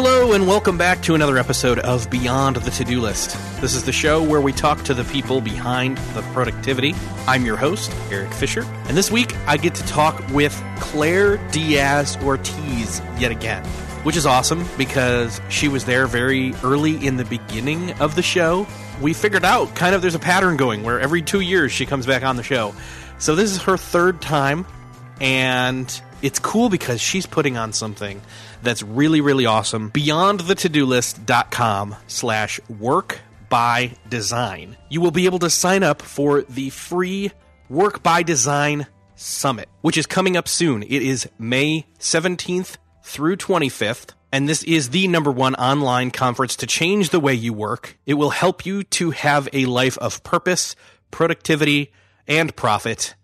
Hello, and welcome back to another episode of Beyond the To Do List. This is the show where we talk to the people behind the productivity. I'm your host, Eric Fisher, and this week I get to talk with Claire Diaz Ortiz yet again, which is awesome because she was there very early in the beginning of the show. We figured out kind of there's a pattern going where every two years she comes back on the show. So this is her third time, and it's cool because she's putting on something that's really, really awesome. Beyond the to-do list.com slash work by design. You will be able to sign up for the free Work by Design Summit, which is coming up soon. It is May 17th through 25th. And this is the number one online conference to change the way you work. It will help you to have a life of purpose, productivity, and profit.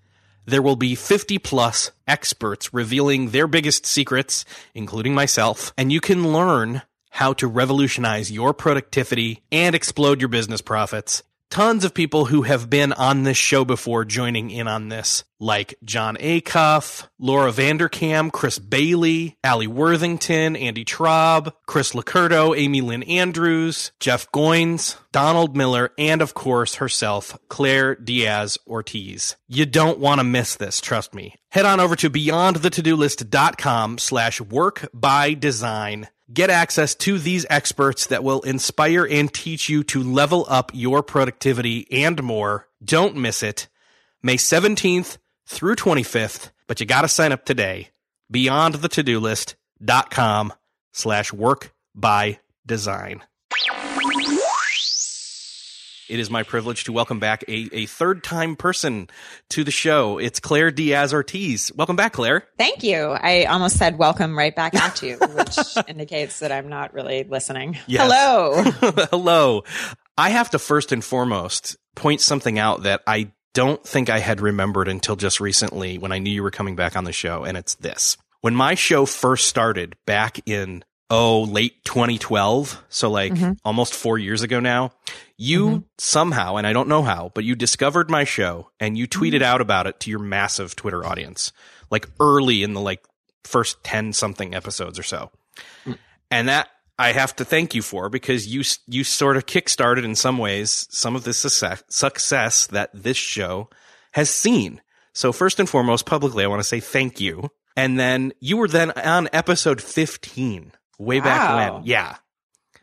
There will be 50 plus experts revealing their biggest secrets, including myself, and you can learn how to revolutionize your productivity and explode your business profits. Tons of people who have been on this show before joining in on this, like Jon Acuff, Laura Vanderkam, Chris Bailey, Alli Worthington, Andy Traub, Chris LoCurto, Amy Lynn Andrews, Jeff Goins, Donald Miller, and of course herself, Claire Diaz Ortiz. You don't want to miss this, trust me. Head on over to beyondthetodolist.com slash work by design Get access to these experts that will inspire and teach you to level up your productivity and more. Don't miss it. May 17th through 25th, but you got to sign up today. Beyond the to-do list.com slash work by design. It is my privilege to welcome back a, a third time person to the show. It's Claire Diaz Ortiz. Welcome back, Claire. Thank you. I almost said welcome right back at you, which indicates that I'm not really listening. Yes. Hello. Hello. I have to first and foremost point something out that I don't think I had remembered until just recently when I knew you were coming back on the show. And it's this. When my show first started back in oh, late 2012. So like mm-hmm. almost four years ago now. You mm-hmm. somehow, and I don't know how, but you discovered my show and you tweeted mm-hmm. out about it to your massive Twitter audience, like early in the like first 10 something episodes or so. Mm. And that I have to thank you for because you, you sort of kickstarted in some ways some of the success, success that this show has seen. So first and foremost, publicly, I want to say thank you. And then you were then on episode 15 way wow. back when. Yeah.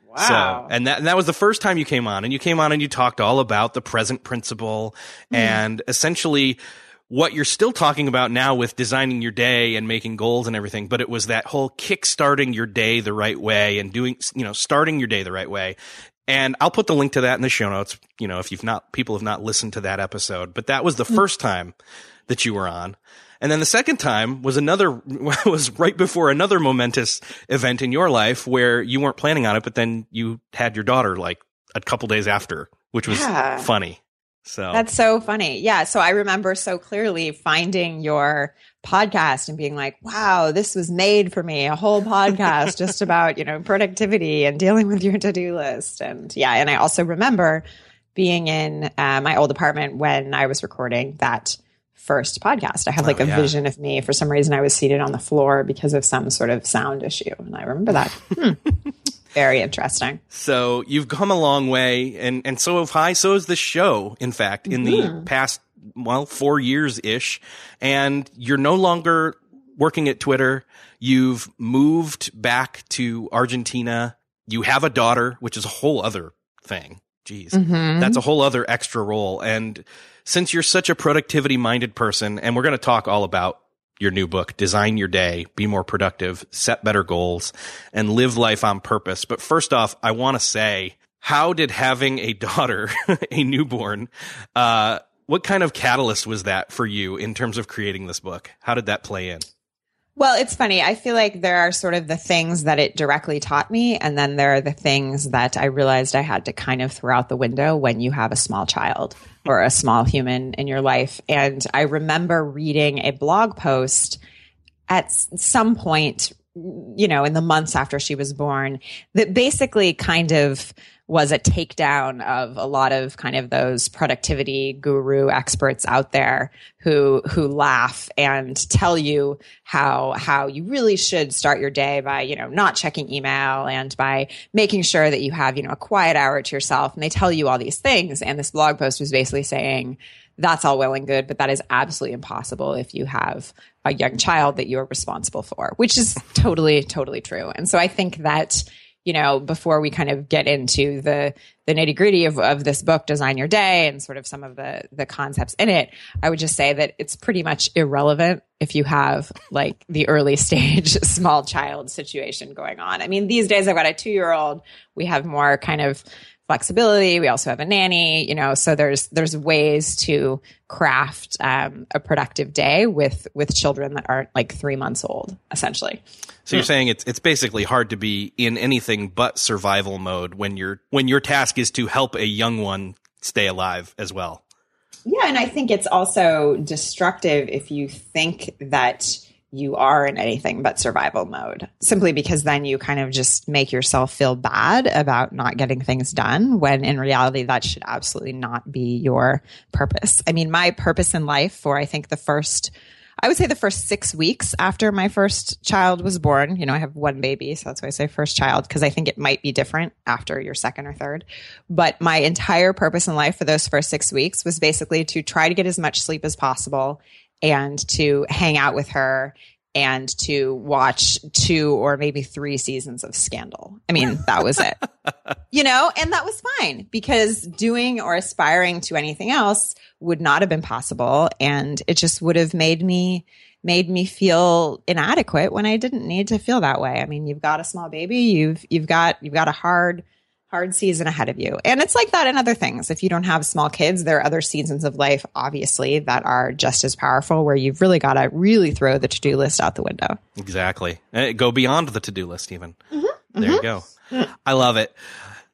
Wow. So, and that, and that was the first time you came on and you came on and you talked all about the present principle mm. and essentially what you're still talking about now with designing your day and making goals and everything, but it was that whole kick-starting your day the right way and doing, you know, starting your day the right way. And I'll put the link to that in the show notes, you know, if you've not, people have not listened to that episode, but that was the mm. first time that you were on. And then the second time was another, was right before another momentous event in your life where you weren't planning on it, but then you had your daughter like a couple days after, which was yeah. funny. So that's so funny. Yeah. So I remember so clearly finding your podcast and being like, wow, this was made for me, a whole podcast just about, you know, productivity and dealing with your to do list. And yeah. And I also remember being in uh, my old apartment when I was recording that first podcast. I have like oh, a yeah. vision of me. For some reason, I was seated on the floor because of some sort of sound issue. And I remember that. Hmm. Very interesting. So you've come a long way, and, and so have I. So has the show, in fact, in mm-hmm. the past, well, four years ish. And you're no longer working at Twitter. You've moved back to Argentina. You have a daughter, which is a whole other thing. Jeez. Mm-hmm. That's a whole other extra role. And since you're such a productivity minded person, and we're going to talk all about your new book, Design Your Day, Be More Productive, Set Better Goals, and Live Life on Purpose. But first off, I want to say, how did having a daughter, a newborn, uh, what kind of catalyst was that for you in terms of creating this book? How did that play in? Well, it's funny. I feel like there are sort of the things that it directly taught me, and then there are the things that I realized I had to kind of throw out the window when you have a small child or a small human in your life. And I remember reading a blog post at some point, you know, in the months after she was born that basically kind of was a takedown of a lot of kind of those productivity guru experts out there who who laugh and tell you how how you really should start your day by you know not checking email and by making sure that you have you know a quiet hour to yourself. And they tell you all these things. And this blog post was basically saying that's all well and good but that is absolutely impossible if you have a young child that you are responsible for which is totally totally true. And so i think that you know, before we kind of get into the the nitty gritty of, of this book, Design Your Day, and sort of some of the the concepts in it, I would just say that it's pretty much irrelevant if you have like the early stage small child situation going on. I mean, these days I've got a two year old. We have more kind of flexibility. We also have a nanny, you know, so there's there's ways to craft um, a productive day with with children that aren't like three months old, essentially. So you're saying it's it's basically hard to be in anything but survival mode when your when your task is to help a young one stay alive as well. Yeah, and I think it's also destructive if you think that you are in anything but survival mode simply because then you kind of just make yourself feel bad about not getting things done when in reality that should absolutely not be your purpose. I mean, my purpose in life for I think the first I would say the first six weeks after my first child was born, you know, I have one baby, so that's why I say first child, because I think it might be different after your second or third. But my entire purpose in life for those first six weeks was basically to try to get as much sleep as possible and to hang out with her and to watch two or maybe three seasons of Scandal. I mean, that was it. you know, and that was fine because doing or aspiring to anything else would not have been possible and it just would have made me made me feel inadequate when I didn't need to feel that way. I mean, you've got a small baby, you've you've got you've got a hard hard season ahead of you. And it's like that in other things. If you don't have small kids, there are other seasons of life, obviously, that are just as powerful where you've really got to really throw the to do list out the window. Exactly. Uh, go beyond the to do list, even. Mm-hmm. There mm-hmm. you go. I love it.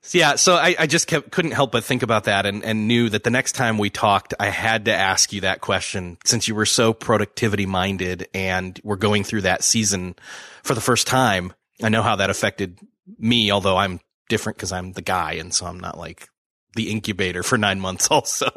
So, yeah, so I, I just kept, couldn't help but think about that and, and knew that the next time we talked, I had to ask you that question since you were so productivity minded and we're going through that season for the first time. I know how that affected me, although I'm different because I'm the guy, and so I'm not like the incubator for nine months. Also,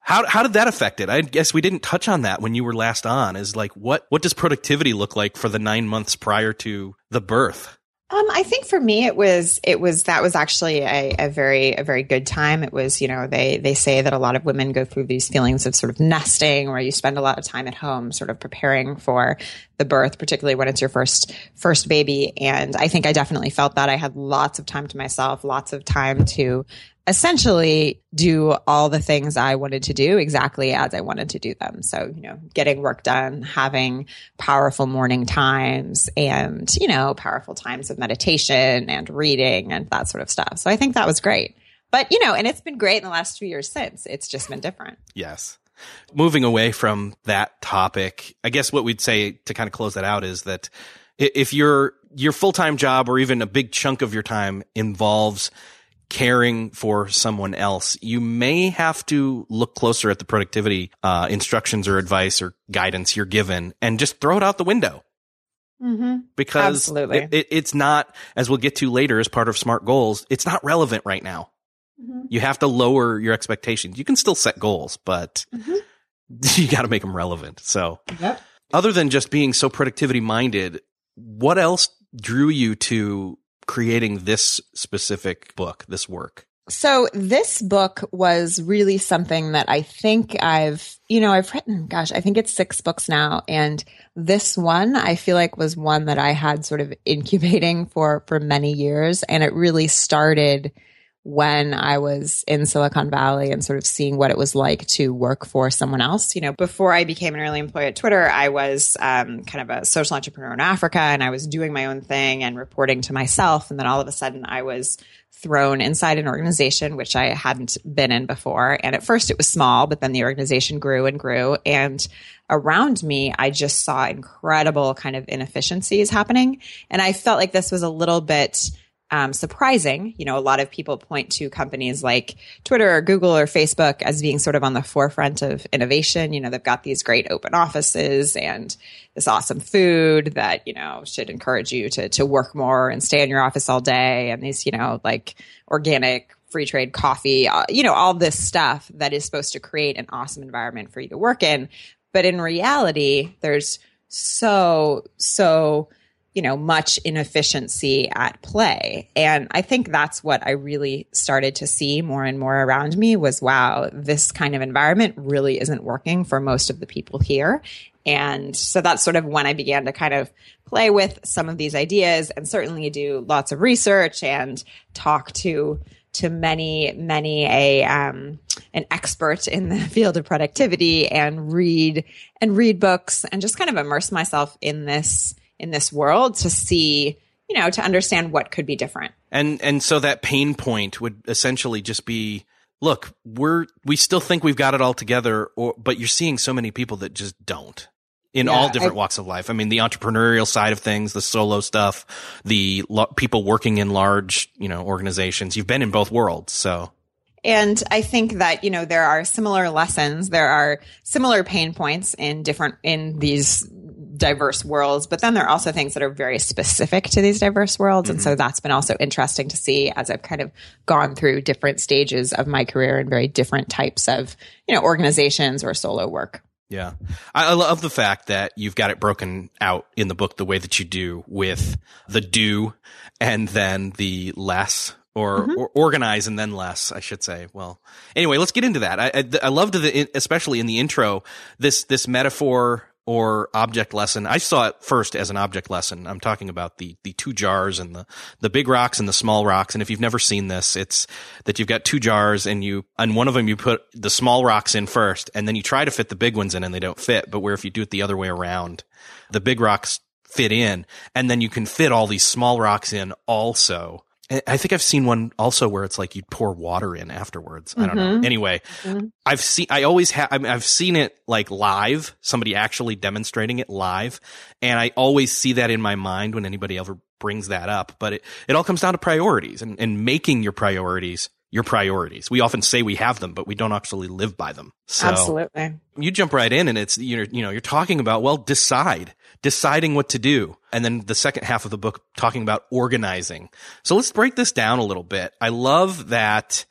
how how did that affect it? I guess we didn't touch on that when you were last on. Is like what what does productivity look like for the nine months prior to the birth? Um, I think for me, it was it was that was actually a, a, very a very good time. It was you know they they say that a lot of women go through these feelings of sort of nesting, where you spend a lot of time at home, sort of preparing for the birth, particularly when it's your first first baby. And I think I definitely felt that I had lots of time to myself, lots of time to essentially do all the things I wanted to do exactly as I wanted to do them. So, you know, getting work done, having powerful morning times and, you know, powerful times of meditation and reading and that sort of stuff. So I think that was great. But, you know, and it's been great in the last two years since. It's just been different. Yes. Moving away from that topic, I guess what we'd say to kind of close that out is that if your your full-time job or even a big chunk of your time involves caring for someone else, you may have to look closer at the productivity uh, instructions or advice or guidance you're given and just throw it out the window. Mm-hmm. Because it, it, it's not, as we'll get to later as part of SMART goals, it's not relevant right now. Mm-hmm. You have to lower your expectations. You can still set goals, but mm-hmm. you got to make them relevant. So, yep. other than just being so productivity minded, what else drew you to creating this specific book, this work? So this book was really something that I think I've, you know, I've written, gosh, I think it's six books now. And this one I feel like was one that I had sort of incubating for, for many years. And it really started when I was in Silicon Valley and sort of seeing what it was like to work for someone else. You know, before I became an early employee at Twitter, I was um, kind of a social entrepreneur in Africa and I was doing my own thing and reporting to myself. And then all of a sudden I was thrown inside an organization which I hadn't been in before. And at first it was small, but then the organization grew and grew. And around me, I just saw incredible kind of inefficiencies happening. And I felt like this was a little bit um, surprising. You know, a lot of people point to companies like Twitter or Google or Facebook as being sort of on the forefront of innovation. You know, they've got these great open offices and this awesome food that, you know, should encourage you to, to work more and stay in your office all day. And these, you know, like organic free trade coffee, uh, you know, all this stuff that is supposed to create an awesome environment for you to work in. But in reality, there's so, so, you know, much inefficiency at play. And I think that's what I really started to see more and more around me was wow, this kind of environment really isn't working for most of the people here. And so that's sort of when I began to kind of play with some of these ideas and certainly do lots of research and talk to to many many a um, an expert in the field of productivity and read and read books and just kind of immerse myself in this in this world to see, you know, to understand what could be different. And and so that pain point would essentially just be look, we're we still think we've got it all together or but you're seeing so many people that just don't in yeah, all different I, walks of life. I mean, the entrepreneurial side of things, the solo stuff, the lo- people working in large, you know, organizations. You've been in both worlds, so and I think that, you know, there are similar lessons. There are similar pain points in different, in these diverse worlds, but then there are also things that are very specific to these diverse worlds. Mm-hmm. And so mm-hmm. that's been also interesting to see as I've kind of gone through different stages of my career and very different types of, you know, organizations or solo work. Yeah. I love the fact that you've got it broken out in the book the way that you do with the do and then the less or, mm-hmm. or organize and then less, I should say. Well, anyway, let's get into that. I, I, I loved the, especially in the intro, this, this metaphor or object lesson. I saw it first as an object lesson. I'm talking about the, the two jars and the, the big rocks and the small rocks. And if you've never seen this, it's that you've got two jars and you, on one of them, you put the small rocks in first and then you try to fit the big ones in and they don't fit. But where if you do it the other way around, the big rocks fit in and then you can fit all these small rocks in also. I think I've seen one also where it's like you'd pour water in afterwards. I don't mm-hmm. know. Anyway, mm-hmm. I've seen, I always have, I mean, I've seen it like live, somebody actually demonstrating it live. And I always see that in my mind when anybody ever brings that up. But it, it all comes down to priorities and, and making your priorities your priorities. We often say we have them, but we don't actually live by them. So Absolutely. You jump right in and it's, you're, you know, you're talking about, well, decide, deciding what to do. And then the second half of the book talking about organizing. So let's break this down a little bit. I love that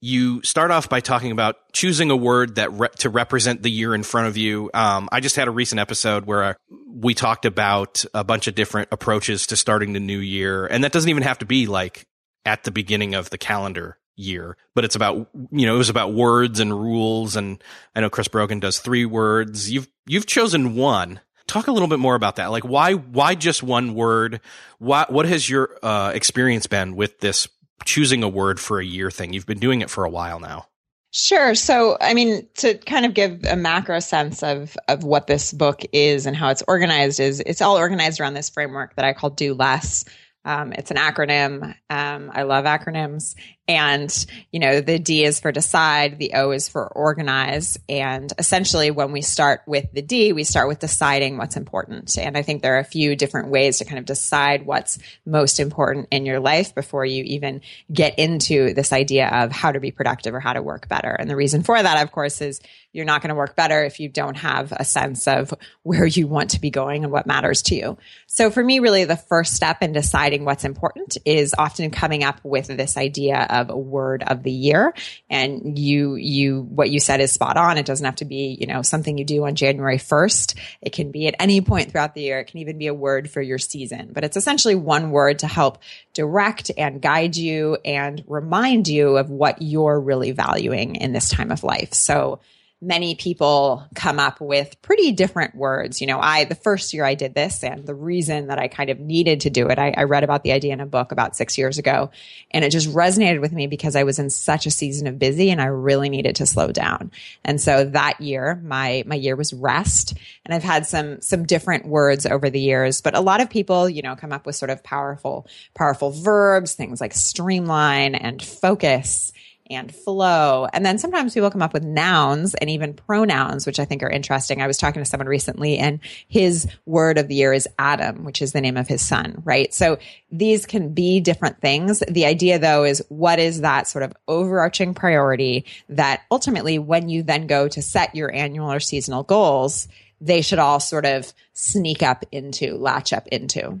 you start off by talking about choosing a word that re- to represent the year in front of you. Um, I just had a recent episode where we talked about a bunch of different approaches to starting the new year. And that doesn't even have to be like at the beginning of the calendar year, but it's about, you know, it was about words and rules. And I know Chris Brogan does three words. You've, you've chosen one. Talk a little bit more about that. Like why, why just one word? Why, what has your, uh, experience been with this choosing a word for a year thing? You've been doing it for a while now. Sure. So, I mean, to kind of give a macro sense of of what this book is and how it's organized is it's all organized around this framework that I call do less. Um, it's an acronym. Um, I love acronyms. And, you know, the D is for decide, the O is for organize. And essentially, when we start with the D, we start with deciding what's important. And I think there are a few different ways to kind of decide what's most important in your life before you even get into this idea of how to be productive or how to work better. And the reason for that, of course, is you're not going to work better if you don't have a sense of where you want to be going and what matters to you. So for me, really, the first step in deciding what's important is often coming up with this idea of a word of the year. And you, you, what you said is spot on. It doesn't have to be, you know, something you do on January 1st. It can be at any point throughout the year. It can even be a word for your season, but it's essentially one word to help direct and guide you and remind you of what you're really valuing in this time of life. So, many people come up with pretty different words. You know, I, the first year I did this and the reason that I kind of needed to do it, I, I, read about the idea in a book about six years ago and it just resonated with me because I was in such a season of busy and I really needed to slow down. And so that year, my, my year was rest and I've had some, some different words over the years, but a lot of people, you know, come up with sort of powerful, powerful verbs, things like streamline and focus and flow. And then sometimes people come up with nouns and even pronouns, which I think are interesting. I was talking to someone recently and his word of the year is Adam, which is the name of his son, right? So these can be different things. The idea though is what is that sort of overarching priority that ultimately when you then go to set your annual or seasonal goals, they should all sort of sneak up into, latch up into.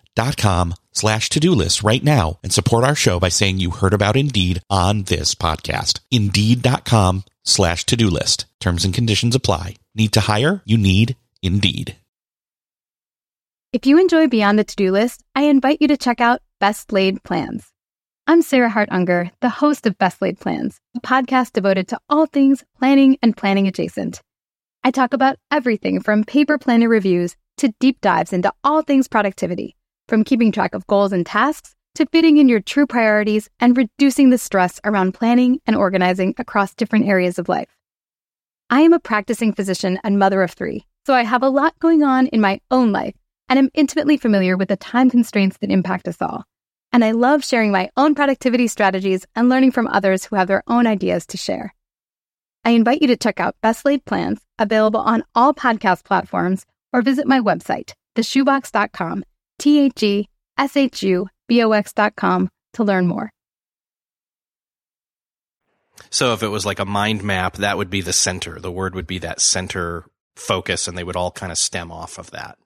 Indeed.com slash to-do list right now and support our show by saying you heard about Indeed on this podcast. Indeed.com slash to-do list. Terms and conditions apply. Need to hire? You need Indeed. If you enjoy Beyond the To-Do List, I invite you to check out Best Laid Plans. I'm Sarah Hart Unger, the host of Best Laid Plans, a podcast devoted to all things planning and planning adjacent. I talk about everything from paper planner reviews to deep dives into all things productivity from keeping track of goals and tasks to fitting in your true priorities and reducing the stress around planning and organizing across different areas of life. I am a practicing physician and mother of three, so I have a lot going on in my own life and am intimately familiar with the time constraints that impact us all. And I love sharing my own productivity strategies and learning from others who have their own ideas to share. I invite you to check out Best Laid Plans, available on all podcast platforms, or visit my website, theshubox.com T H E S H U B O X dot com to learn more. So if it was like a mind map, that would be the center. The word would be that center focus, and they would all kind of stem off of that.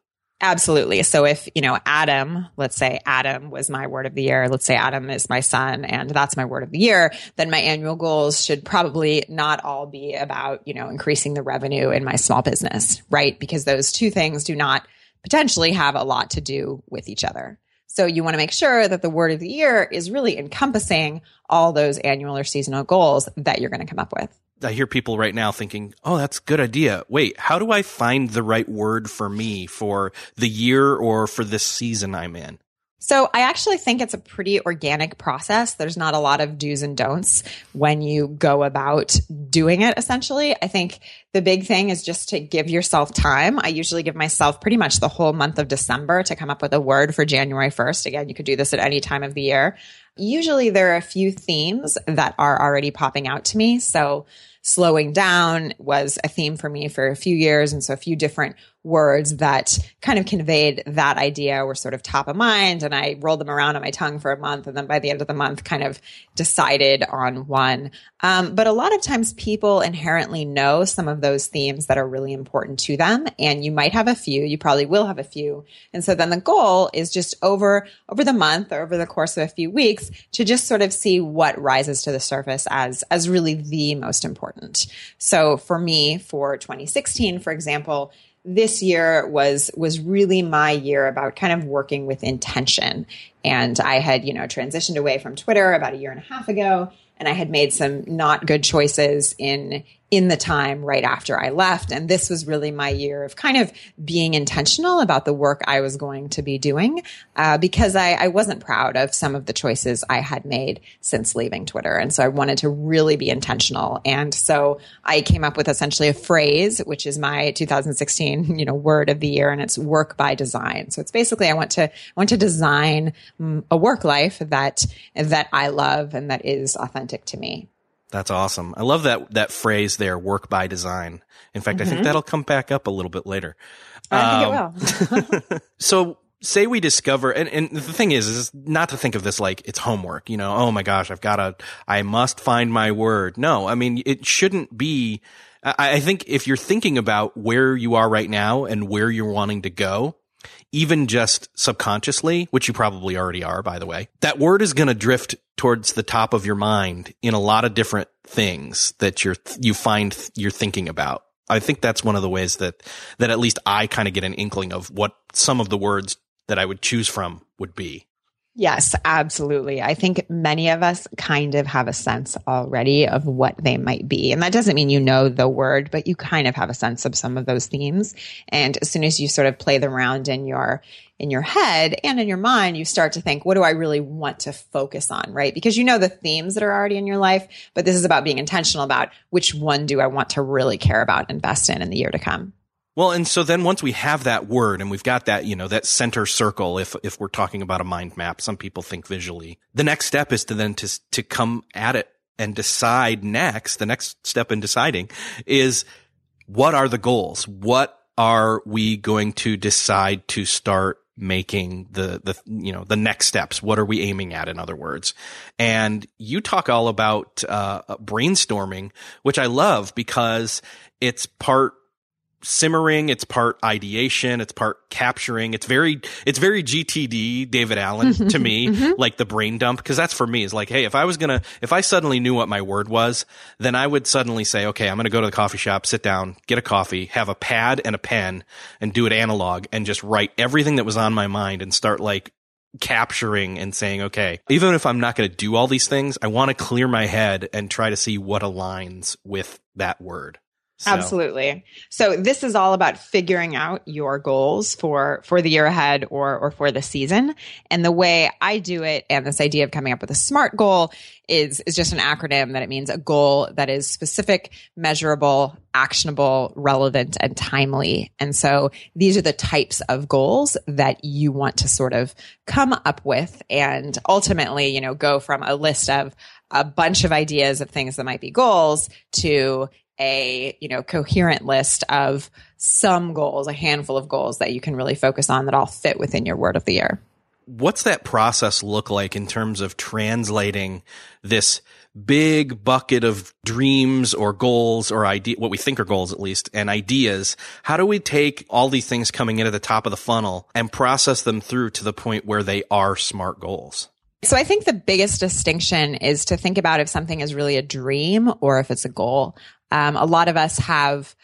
Absolutely. So if, you know, Adam, let's say Adam was my word of the year. Let's say Adam is my son and that's my word of the year. Then my annual goals should probably not all be about, you know, increasing the revenue in my small business, right? Because those two things do not potentially have a lot to do with each other. So you want to make sure that the word of the year is really encompassing all those annual or seasonal goals that you're going to come up with. I hear people right now thinking, "Oh, that's a good idea. Wait, how do I find the right word for me for the year or for this season I'm in?" So I actually think it's a pretty organic process. There's not a lot of do's and don'ts when you go about doing it, essentially. I think the big thing is just to give yourself time. I usually give myself pretty much the whole month of December to come up with a word for January 1st. Again, you could do this at any time of the year. Usually there are a few themes that are already popping out to me. So slowing down was a theme for me for a few years. And so a few different words that kind of conveyed that idea were sort of top of mind. And I rolled them around on my tongue for a month. And then by the end of the month, kind of decided on one. Um, but a lot of times people inherently know some of those themes that are really important to them. And you might have a few, you probably will have a few. And so then the goal is just over, over the month or over the course of a few weeks to just sort of see what rises to the surface as, as really the most important. So for me, for 2016, for example, this year was was really my year about kind of working with intention. And i had you know transitioned away from twitter about a year and a half ago and i had made some not good choices in in the time right after I left. And this was really my year of kind of being intentional about the work I was going to be doing uh, because I, I wasn't proud of some of the choices I had made since leaving Twitter. And so I wanted to really be intentional. And so I came up with essentially a phrase, which is my 2016, you know, word of the year, and it's work by design. So it's basically I want to I want to design mm, a work life that that I love and that is authentic to me. That's awesome. I love that that phrase there, work by design. In fact, mm-hmm. I think mm-hmm. that'll come back up a little bit later. I think um, it will. so say we discover and, and the thing is is not to think of this like it's homework you know oh my gosh i've got to i must find my word no i mean it shouldn't be I, I think if you're thinking about where you are right now and where you're wanting to go even just subconsciously, which you probably already are, by the way, that word is going to drift towards the top of your mind in a lot of different things that you're, you find you're thinking about. I think that's one of the ways that, that at least I kind of get an inkling of what some of the words that I would choose from would be. Yes, absolutely. I think many of us kind of have a sense already of what they might be. And that doesn't mean you know the word, but you kind of have a sense of some of those themes. And as soon as you sort of play them around in your in your head and in your mind, you start to think, what do I really want to focus on, right? Because you know the themes that are already in your life, but this is about being intentional about which one do I want to really care about, invest in in the year to come. Well, and so then once we have that word and we've got that, you know, that center circle, if, if we're talking about a mind map, some people think visually. The next step is to then to, to come at it and decide next. The next step in deciding is what are the goals? What are we going to decide to start making the, the, you know, the next steps? What are we aiming at? In other words, and you talk all about, uh, brainstorming, which I love because it's part simmering, it's part ideation, it's part capturing. It's very, it's very GTD David Allen to me, mm-hmm. like the brain dump. Cause that's for me is like, Hey, if I was going to, if I suddenly knew what my word was, then I would suddenly say, okay, I'm going to go to the coffee shop, sit down, get a coffee, have a pad and a pen and do it analog and just write everything that was on my mind and start like capturing and saying, okay, even if I'm not going to do all these things, I want to clear my head and try to see what aligns with that word. So. Absolutely. So this is all about figuring out your goals for for the year ahead or or for the season. And the way I do it and this idea of coming up with a SMART goal is is just an acronym that it means a goal that is specific, measurable, actionable, relevant and timely. And so these are the types of goals that you want to sort of come up with and ultimately, you know, go from a list of a bunch of ideas of things that might be goals to a, you know, coherent list of some goals, a handful of goals that you can really focus on that all fit within your word of the year. What's that process look like in terms of translating this big bucket of dreams or goals or idea, what we think are goals at least, and ideas? How do we take all these things coming in at the top of the funnel and process them through to the point where they are smart goals? So I think the biggest distinction is to think about if something is really a dream or if it's a goal. Um, a lot of us have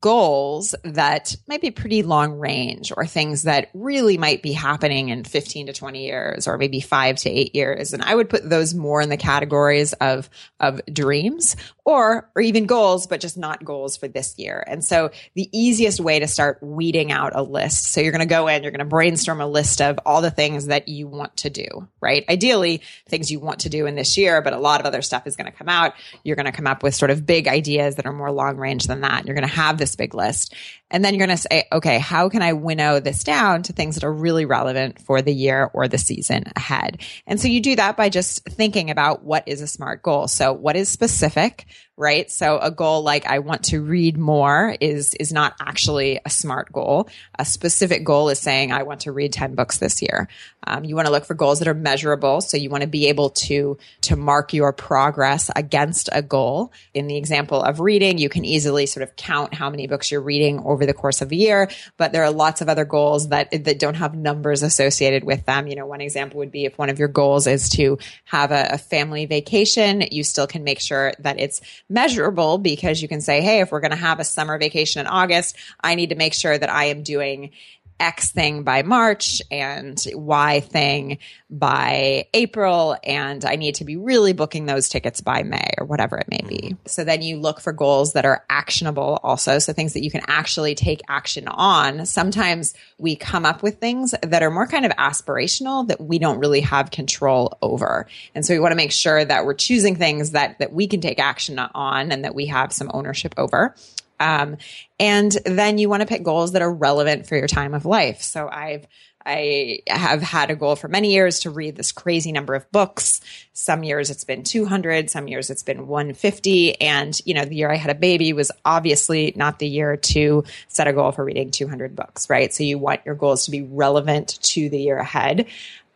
goals that might be pretty long range or things that really might be happening in 15 to 20 years or maybe five to eight years. And I would put those more in the categories of, of dreams or, or even goals, but just not goals for this year. And so the easiest way to start weeding out a list. So you're going to go in, you're going to brainstorm a list of all the things that you want to do, right? Ideally things you want to do in this year, but a lot of other stuff is going to come out. You're going to come up with sort of big ideas that are more long range than that. You're going to have have this big list. And then you're going to say, okay, how can I winnow this down to things that are really relevant for the year or the season ahead? And so you do that by just thinking about what is a smart goal. So what is specific? right? So a goal like I want to read more is is not actually a smart goal. A specific goal is saying I want to read 10 books this year. Um, you want to look for goals that are measurable. So you want to be able to to mark your progress against a goal. In the example of reading, you can easily sort of count how many books you're reading over the course of a year, but there are lots of other goals that that don't have numbers associated with them. You know, one example would be if one of your goals is to have a, a family vacation, you still can make sure that it's measurable because you can say, hey, if we're going to have a summer vacation in August, I need to make sure that I am doing X thing by March and Y thing by April. And I need to be really booking those tickets by May or whatever it may be. Mm-hmm. So then you look for goals that are actionable also. So things that you can actually take action on. Sometimes we come up with things that are more kind of aspirational that we don't really have control over. And so we want to make sure that we're choosing things that, that we can take action on and that we have some ownership over. Um, and then you want to pick goals that are relevant for your time of life. So I've I have had a goal for many years to read this crazy number of books. Some years it's been 200, some years it's been 150. And, you know, the year I had a baby was obviously not the year to set a goal for reading 200 books, right? So you want your goals to be relevant to the year ahead.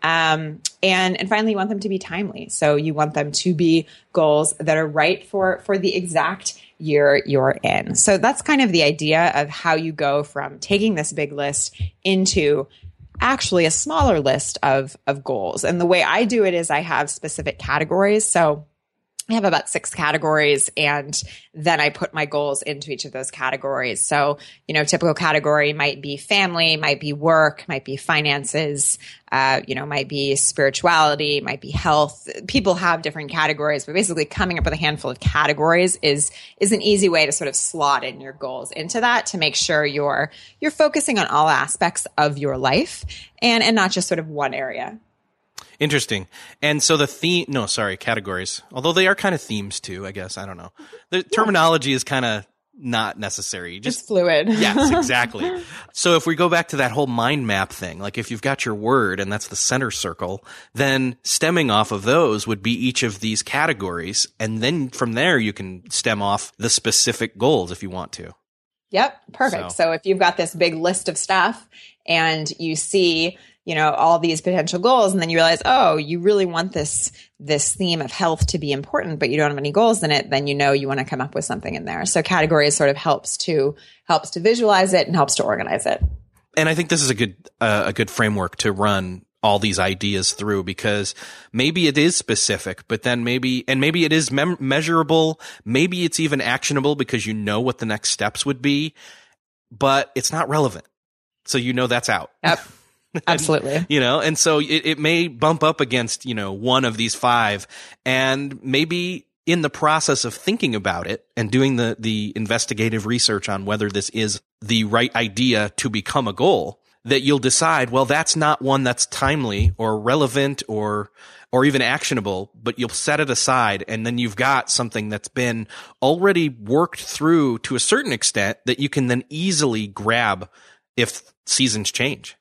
Um, and and finally, you want them to be timely. So you want them to be goals that are right for for the exact year you're in. So that's kind of the idea of how you go from taking this big list into actually a smaller list of of goals. And the way I do it is I have specific categories. So I have about six categories and then I put my goals into each of those categories. So, you know, typical category might be family, might be work, might be finances, uh, you know, might be spirituality, might be health. People have different categories, but basically coming up with a handful of categories is, is an easy way to sort of slot in your goals into that to make sure you're, you're focusing on all aspects of your life and, and not just sort of one area. Interesting. And so the theme, no, sorry, categories, although they are kind of themes too, I guess. I don't know. The terminology is kind of not necessary. Just it's fluid. yes, exactly. So if we go back to that whole mind map thing, like if you've got your word and that's the center circle, then stemming off of those would be each of these categories. And then from there, you can stem off the specific goals if you want to. Yep. Perfect. So, so if you've got this big list of stuff and you see you know all these potential goals and then you realize oh you really want this this theme of health to be important but you don't have any goals in it then you know you want to come up with something in there so categories sort of helps to helps to visualize it and helps to organize it and i think this is a good uh, a good framework to run all these ideas through because maybe it is specific, but then maybe, and maybe it is mem- measurable. Maybe it's even actionable because you know what the next steps would be, but it's not relevant. So you know that's out. Yep. Absolutely. you know, and so it, it may bump up against, you know, one of these five and maybe in the process of thinking about it and doing the, the investigative research on whether this is the right idea to become a goal, that you'll decide, well, that's not one that's timely or relevant or, or even actionable, but you'll set it aside and then you've got something that's been already worked through to a certain extent that you can then easily grab if seasons change.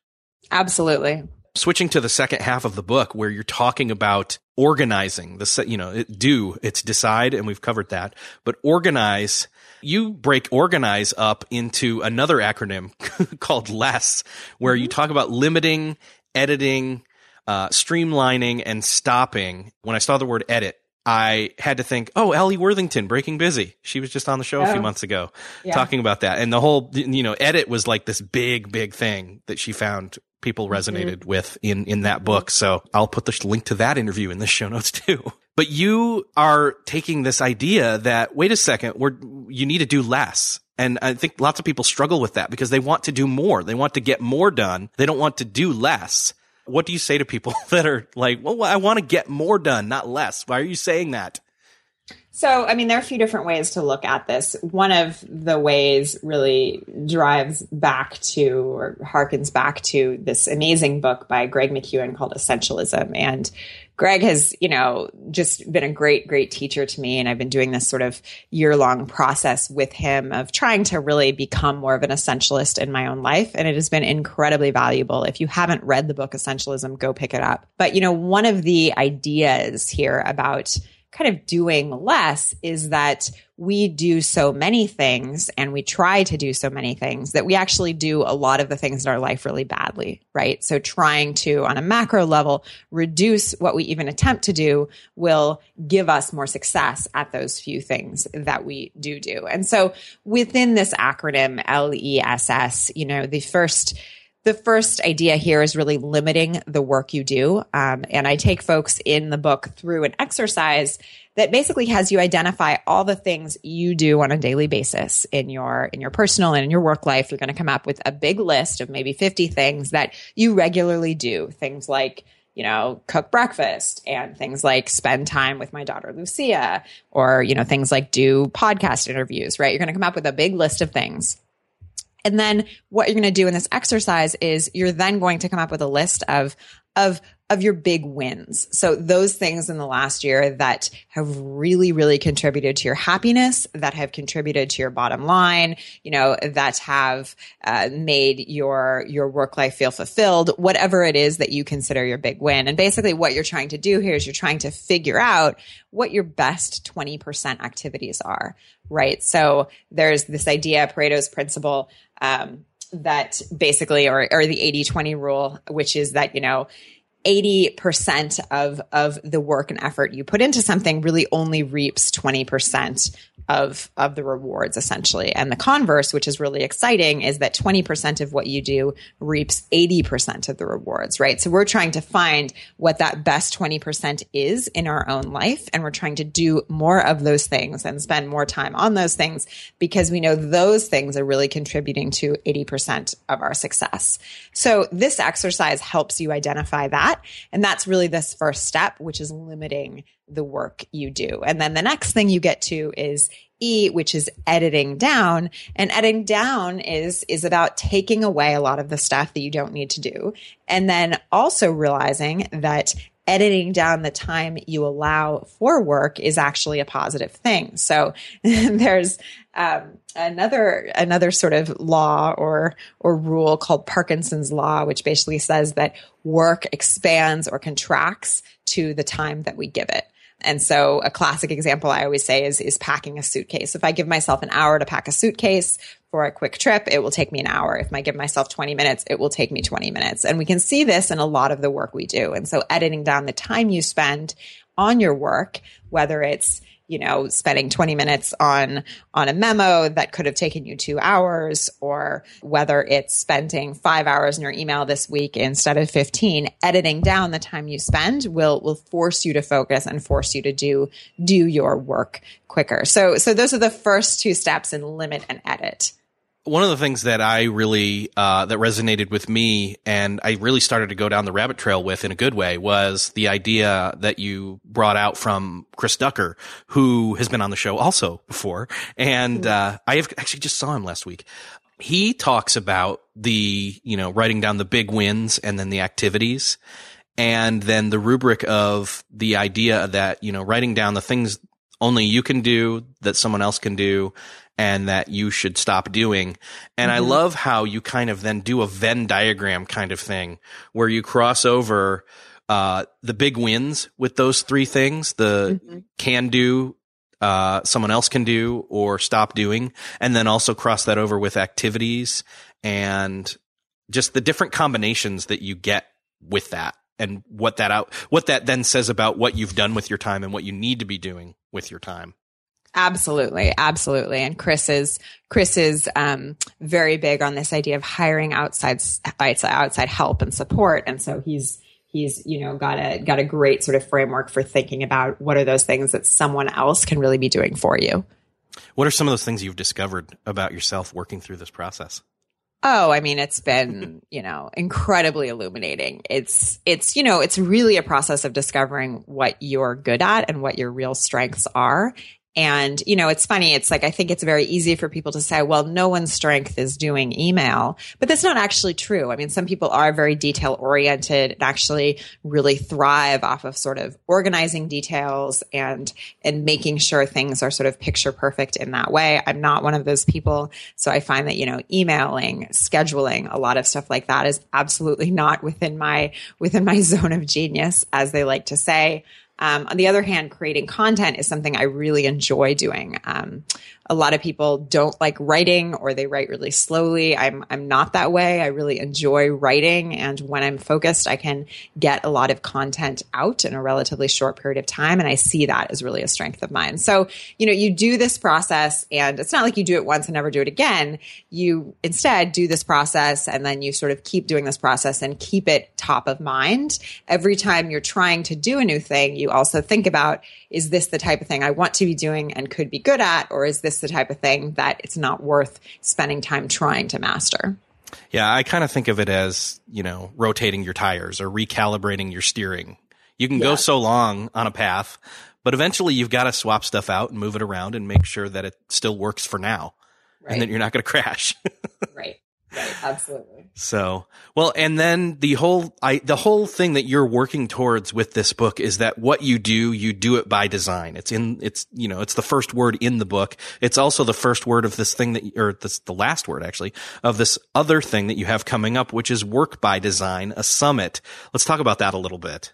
Absolutely. Switching to the second half of the book where you're talking about organizing the, you know, it, do, it's decide, and we've covered that, but organize, you break organize up into another acronym called less, where you mm-hmm. talk about limiting, editing, uh, streamlining and stopping. When I saw the word edit, I had to think, oh, Alli Worthington, Breaking Busy. She was just on the show oh. a few oh. months ago yeah. talking about that. And the whole, you know, edit was like this big, big thing that she found people mm-hmm. resonated mm-hmm. with in, in that book. So I'll put the link to that interview in the show notes too. But you are taking this idea that, wait a second, we're, you need to do less. And I think lots of people struggle with that because they want to do more. They want to get more done. They don't want to do less. What do you say to people that are like, well, I want to get more done, not less? Why are you saying that? So, I mean, there are a few different ways to look at this. One of the ways really drives back to or harkens back to this amazing book by Greg McKeown called Essentialism. And Greg has, you know, just been a great, great teacher to me. And I've been doing this sort of year long process with him of trying to really become more of an essentialist in my own life. And it has been incredibly valuable. If you haven't read the book Essentialism, go pick it up. But, you know, one of the ideas here about kind of doing less is that we do so many things and we try to do so many things that we actually do a lot of the things in our life really badly, right? So trying to, on a macro level, reduce what we even attempt to do will give us more success at those few things that we do do. And so within this acronym LESS, you know, the first the first idea here is really limiting the work you do. Um, and I take folks in the book through an exercise that basically has you identify all the things you do on a daily basis in your in your personal and in your work life. You're going to come up with a big list of maybe 50 things that you regularly do. Things like you know, cook breakfast and things like spend time with my daughter Lucia or, you know, things like do podcast interviews, right? You're going to come up with a big list of things. And then what you're going to do in this exercise is you're then going to come up with a list of of of your big wins. So those things in the last year that have really, really contributed to your happiness, that have contributed to your bottom line, you know, that have uh, made your your work life feel fulfilled, whatever it is that you consider your big win. And basically, what you're trying to do here is you're trying to figure out what your best 20% activities are, right? So there's this idea, Pareto's principle. Um, that basically, or, or the 80 20 rule, which is that, you know, 80% of, of the work and effort you put into something really only reaps 20% of of the rewards essentially. And the converse, which is really exciting, is that 20% of what you do reaps 80% of the rewards, right? So we're trying to find what that best 20% is in our own life and we're trying to do more of those things and spend more time on those things because we know those things are really contributing to 80% of our success. So this exercise helps you identify that and that's really this first step which is limiting the work you do. And then the next thing you get to is E, which is editing down. And editing down is, is about taking away a lot of the stuff that you don't need to do. And then also realizing that editing down the time you allow for work is actually a positive thing. So there's um, another another sort of law or or rule called Parkinson's law, which basically says that work expands or contracts to the time that we give it. And so a classic example I always say is, is packing a suitcase. If I give myself an hour to pack a suitcase for a quick trip, it will take me an hour. If I give myself 20 minutes, it will take me 20 minutes. And we can see this in a lot of the work we do. And so editing down the time you spend on your work, whether it's you know, spending 20 minutes on, on a memo that could have taken you two hours or whether it's spending five hours in your email this week instead of 15, editing down the time you spend will, will force you to focus and force you to do, do your work quicker. So, so those are the first two steps in limit and edit one of the things that I really uh, that resonated with me, and I really started to go down the rabbit trail with in a good way, was the idea that you brought out from Chris Ducker, who has been on the show also before, and uh, I have actually just saw him last week. He talks about the you know writing down the big wins and then the activities, and then the rubric of the idea that you know writing down the things only you can do that someone else can do and that you should stop doing. And mm-hmm. I love how you kind of then do a Venn diagram kind of thing where you cross over uh, the big wins with those three things the mm-hmm. can do, uh, someone else can do or stop doing, and then also cross that over with activities and just the different combinations that you get with that and what that out what that then says about what you've done with your time and what you need to be doing with your time. Absolutely, absolutely. And Chris is Chris is um, very big on this idea of hiring outside outside help and support, and so he's he's you know got a got a great sort of framework for thinking about what are those things that someone else can really be doing for you. What are some of those things you've discovered about yourself working through this process? Oh, I mean, it's been, you know, incredibly illuminating. It's, it's, you know, it's really a process of discovering what you're good at and what your real strengths are and, you know, it's funny. It's like, I think it's very easy for people to say, well, no one's strength is doing email, but that's not actually true. I mean, some people are very detail oriented and actually really thrive off of sort of organizing details and, and making sure things are sort of picture perfect in that way. I'm not one of those people. So I find that, you know, emailing, scheduling, a lot of stuff like that is absolutely not within my, within my zone of genius, as they like to say. Um, on the other hand, creating content is something I really enjoy doing. Um, a lot of people don't like writing or they write really slowly. I'm I'm not that way. I really enjoy writing and when I'm focused, I can get a lot of content out in a relatively short period of time and I see that as really a strength of mine. So, you know, you do this process and it's not like you do it once and never do it again. You instead do this process and then you sort of keep doing this process and keep it top of mind. Every time you're trying to do a new thing, you you also think about is this the type of thing I want to be doing and could be good at, or is this the type of thing that it's not worth spending time trying to master? Yeah, I kind of think of it as, you know, rotating your tires or recalibrating your steering. You can yeah. go so long on a path, but eventually you've got to swap stuff out and move it around and make sure that it still works for now. Right. And that you're not going to crash. right. Right, absolutely. So, well, and then the whole, I, the whole thing that you're working towards with this book is that what you do, you do it by design. It's in, it's, you know, it's the first word in the book. It's also the first word of this thing that, or this, the last word actually, of this other thing that you have coming up, which is work by design, a summit. Let's talk about that a little bit.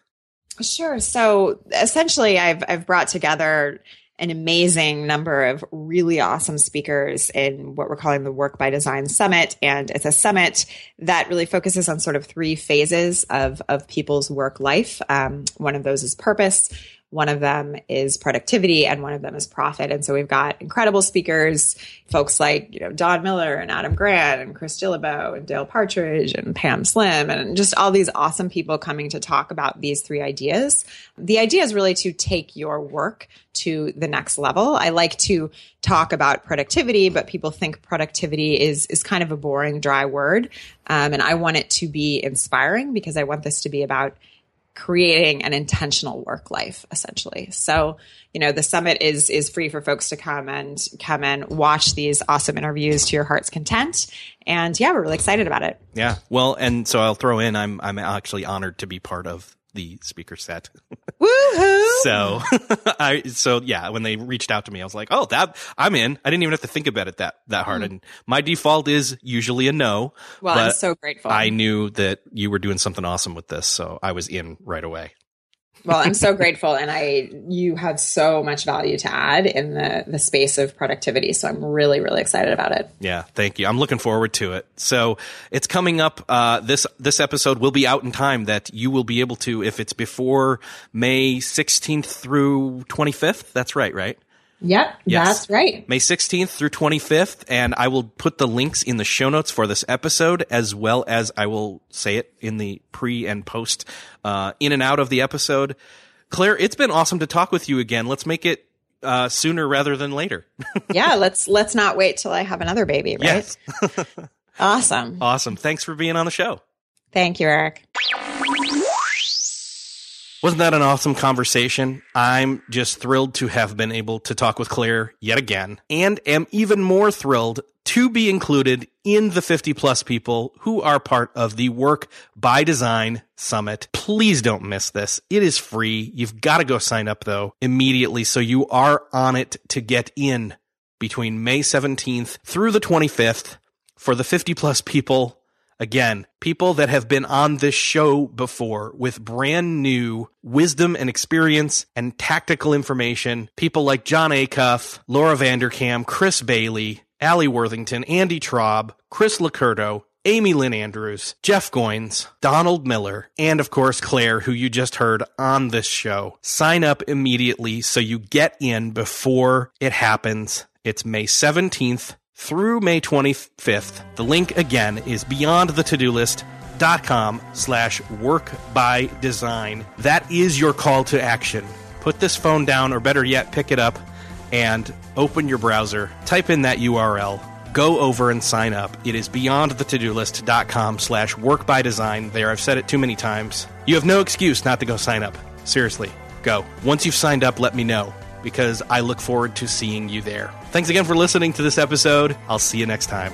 Sure. So essentially I've, I've brought together an amazing number of really awesome speakers in what we're calling the Work by Design Summit. And it's a summit that really focuses on sort of three phases of, of people's work life. Um, one of those is purpose. One of them is productivity and one of them is profit. And so we've got incredible speakers, folks like, you know, Don Miller and Adam Grant and Chris Guillebeau and Dale Partridge and Pam Slim and just all these awesome people coming to talk about these three ideas. The idea is really to take your work to the next level. I like to talk about productivity, but people think productivity is is kind of a boring, dry word. Um, and I want it to be inspiring because I want this to be about creating an intentional work life essentially. So you know the summit is is free for folks to come and come and watch these awesome interviews to your heart's content. And yeah we're really excited about it. Yeah. Well and so i'll throw in i'm i'm actually honored to be part of the speaker set. Woohoo! so I so yeah, when they reached out to me, I was like, oh, that I'm in. I didn't even have to think about it that that hard. Mm. And my default is usually a no. Well, I'm so grateful. I knew that you were doing something awesome with this, so I was in right away well, I'm so grateful, and I you have so much value to add in the the space of productivity. So I'm really really excited about it. Yeah, thank you. I'm looking forward to it. So it's coming up. Uh, this this episode will be out in time that you will be able to, if it's before May 16th through 25th. That's right, right? Yep, yes. that's right. May 16th through 25th. And I will put the links in the show notes for this episode, as well as I will say it in the pre and post, uh, in and out of the episode. Claire, it's been awesome to talk with you again. Let's make it uh, sooner rather than later. yeah, let's let's not wait till I have another baby, right? Yes. awesome. Awesome. Thanks for being on the show. Thank you, Eric. Wasn't that an awesome conversation? I'm just thrilled to have been able to talk with Claire yet again, and am even more thrilled to be included in the 50 plus people who are part of the Work by Design Summit. Please don't miss this. It is free. You've got to go sign up though immediately so you are on it to get in between May 17th through the 25th for the 50 plus people Again, people that have been on this show before with brand new wisdom and experience and tactical information. People like Jon Acuff, Laura Vanderkam, Chris Bailey, Alli Worthington, Andy Traub, Chris LoCurto, Amy Lynn Andrews, Jeff Goins, Donald Miller, and of course Claire, who you just heard on this show. Sign up immediately so you get in before it happens. It's May 17th through May 25th. The link again is beyondthetodolist.com slash work by design. That is your call to action. Put this phone down, or better yet, pick it up and open your browser, type in that URL, go over and sign up. It is beyondthetodolist.com slash work by design. There, I've said it too many times. You have no excuse not to go sign up. Seriously, go. Once you've signed up, let me know because I look forward to seeing you there. Thanks again for listening to this episode. I'll see you next time.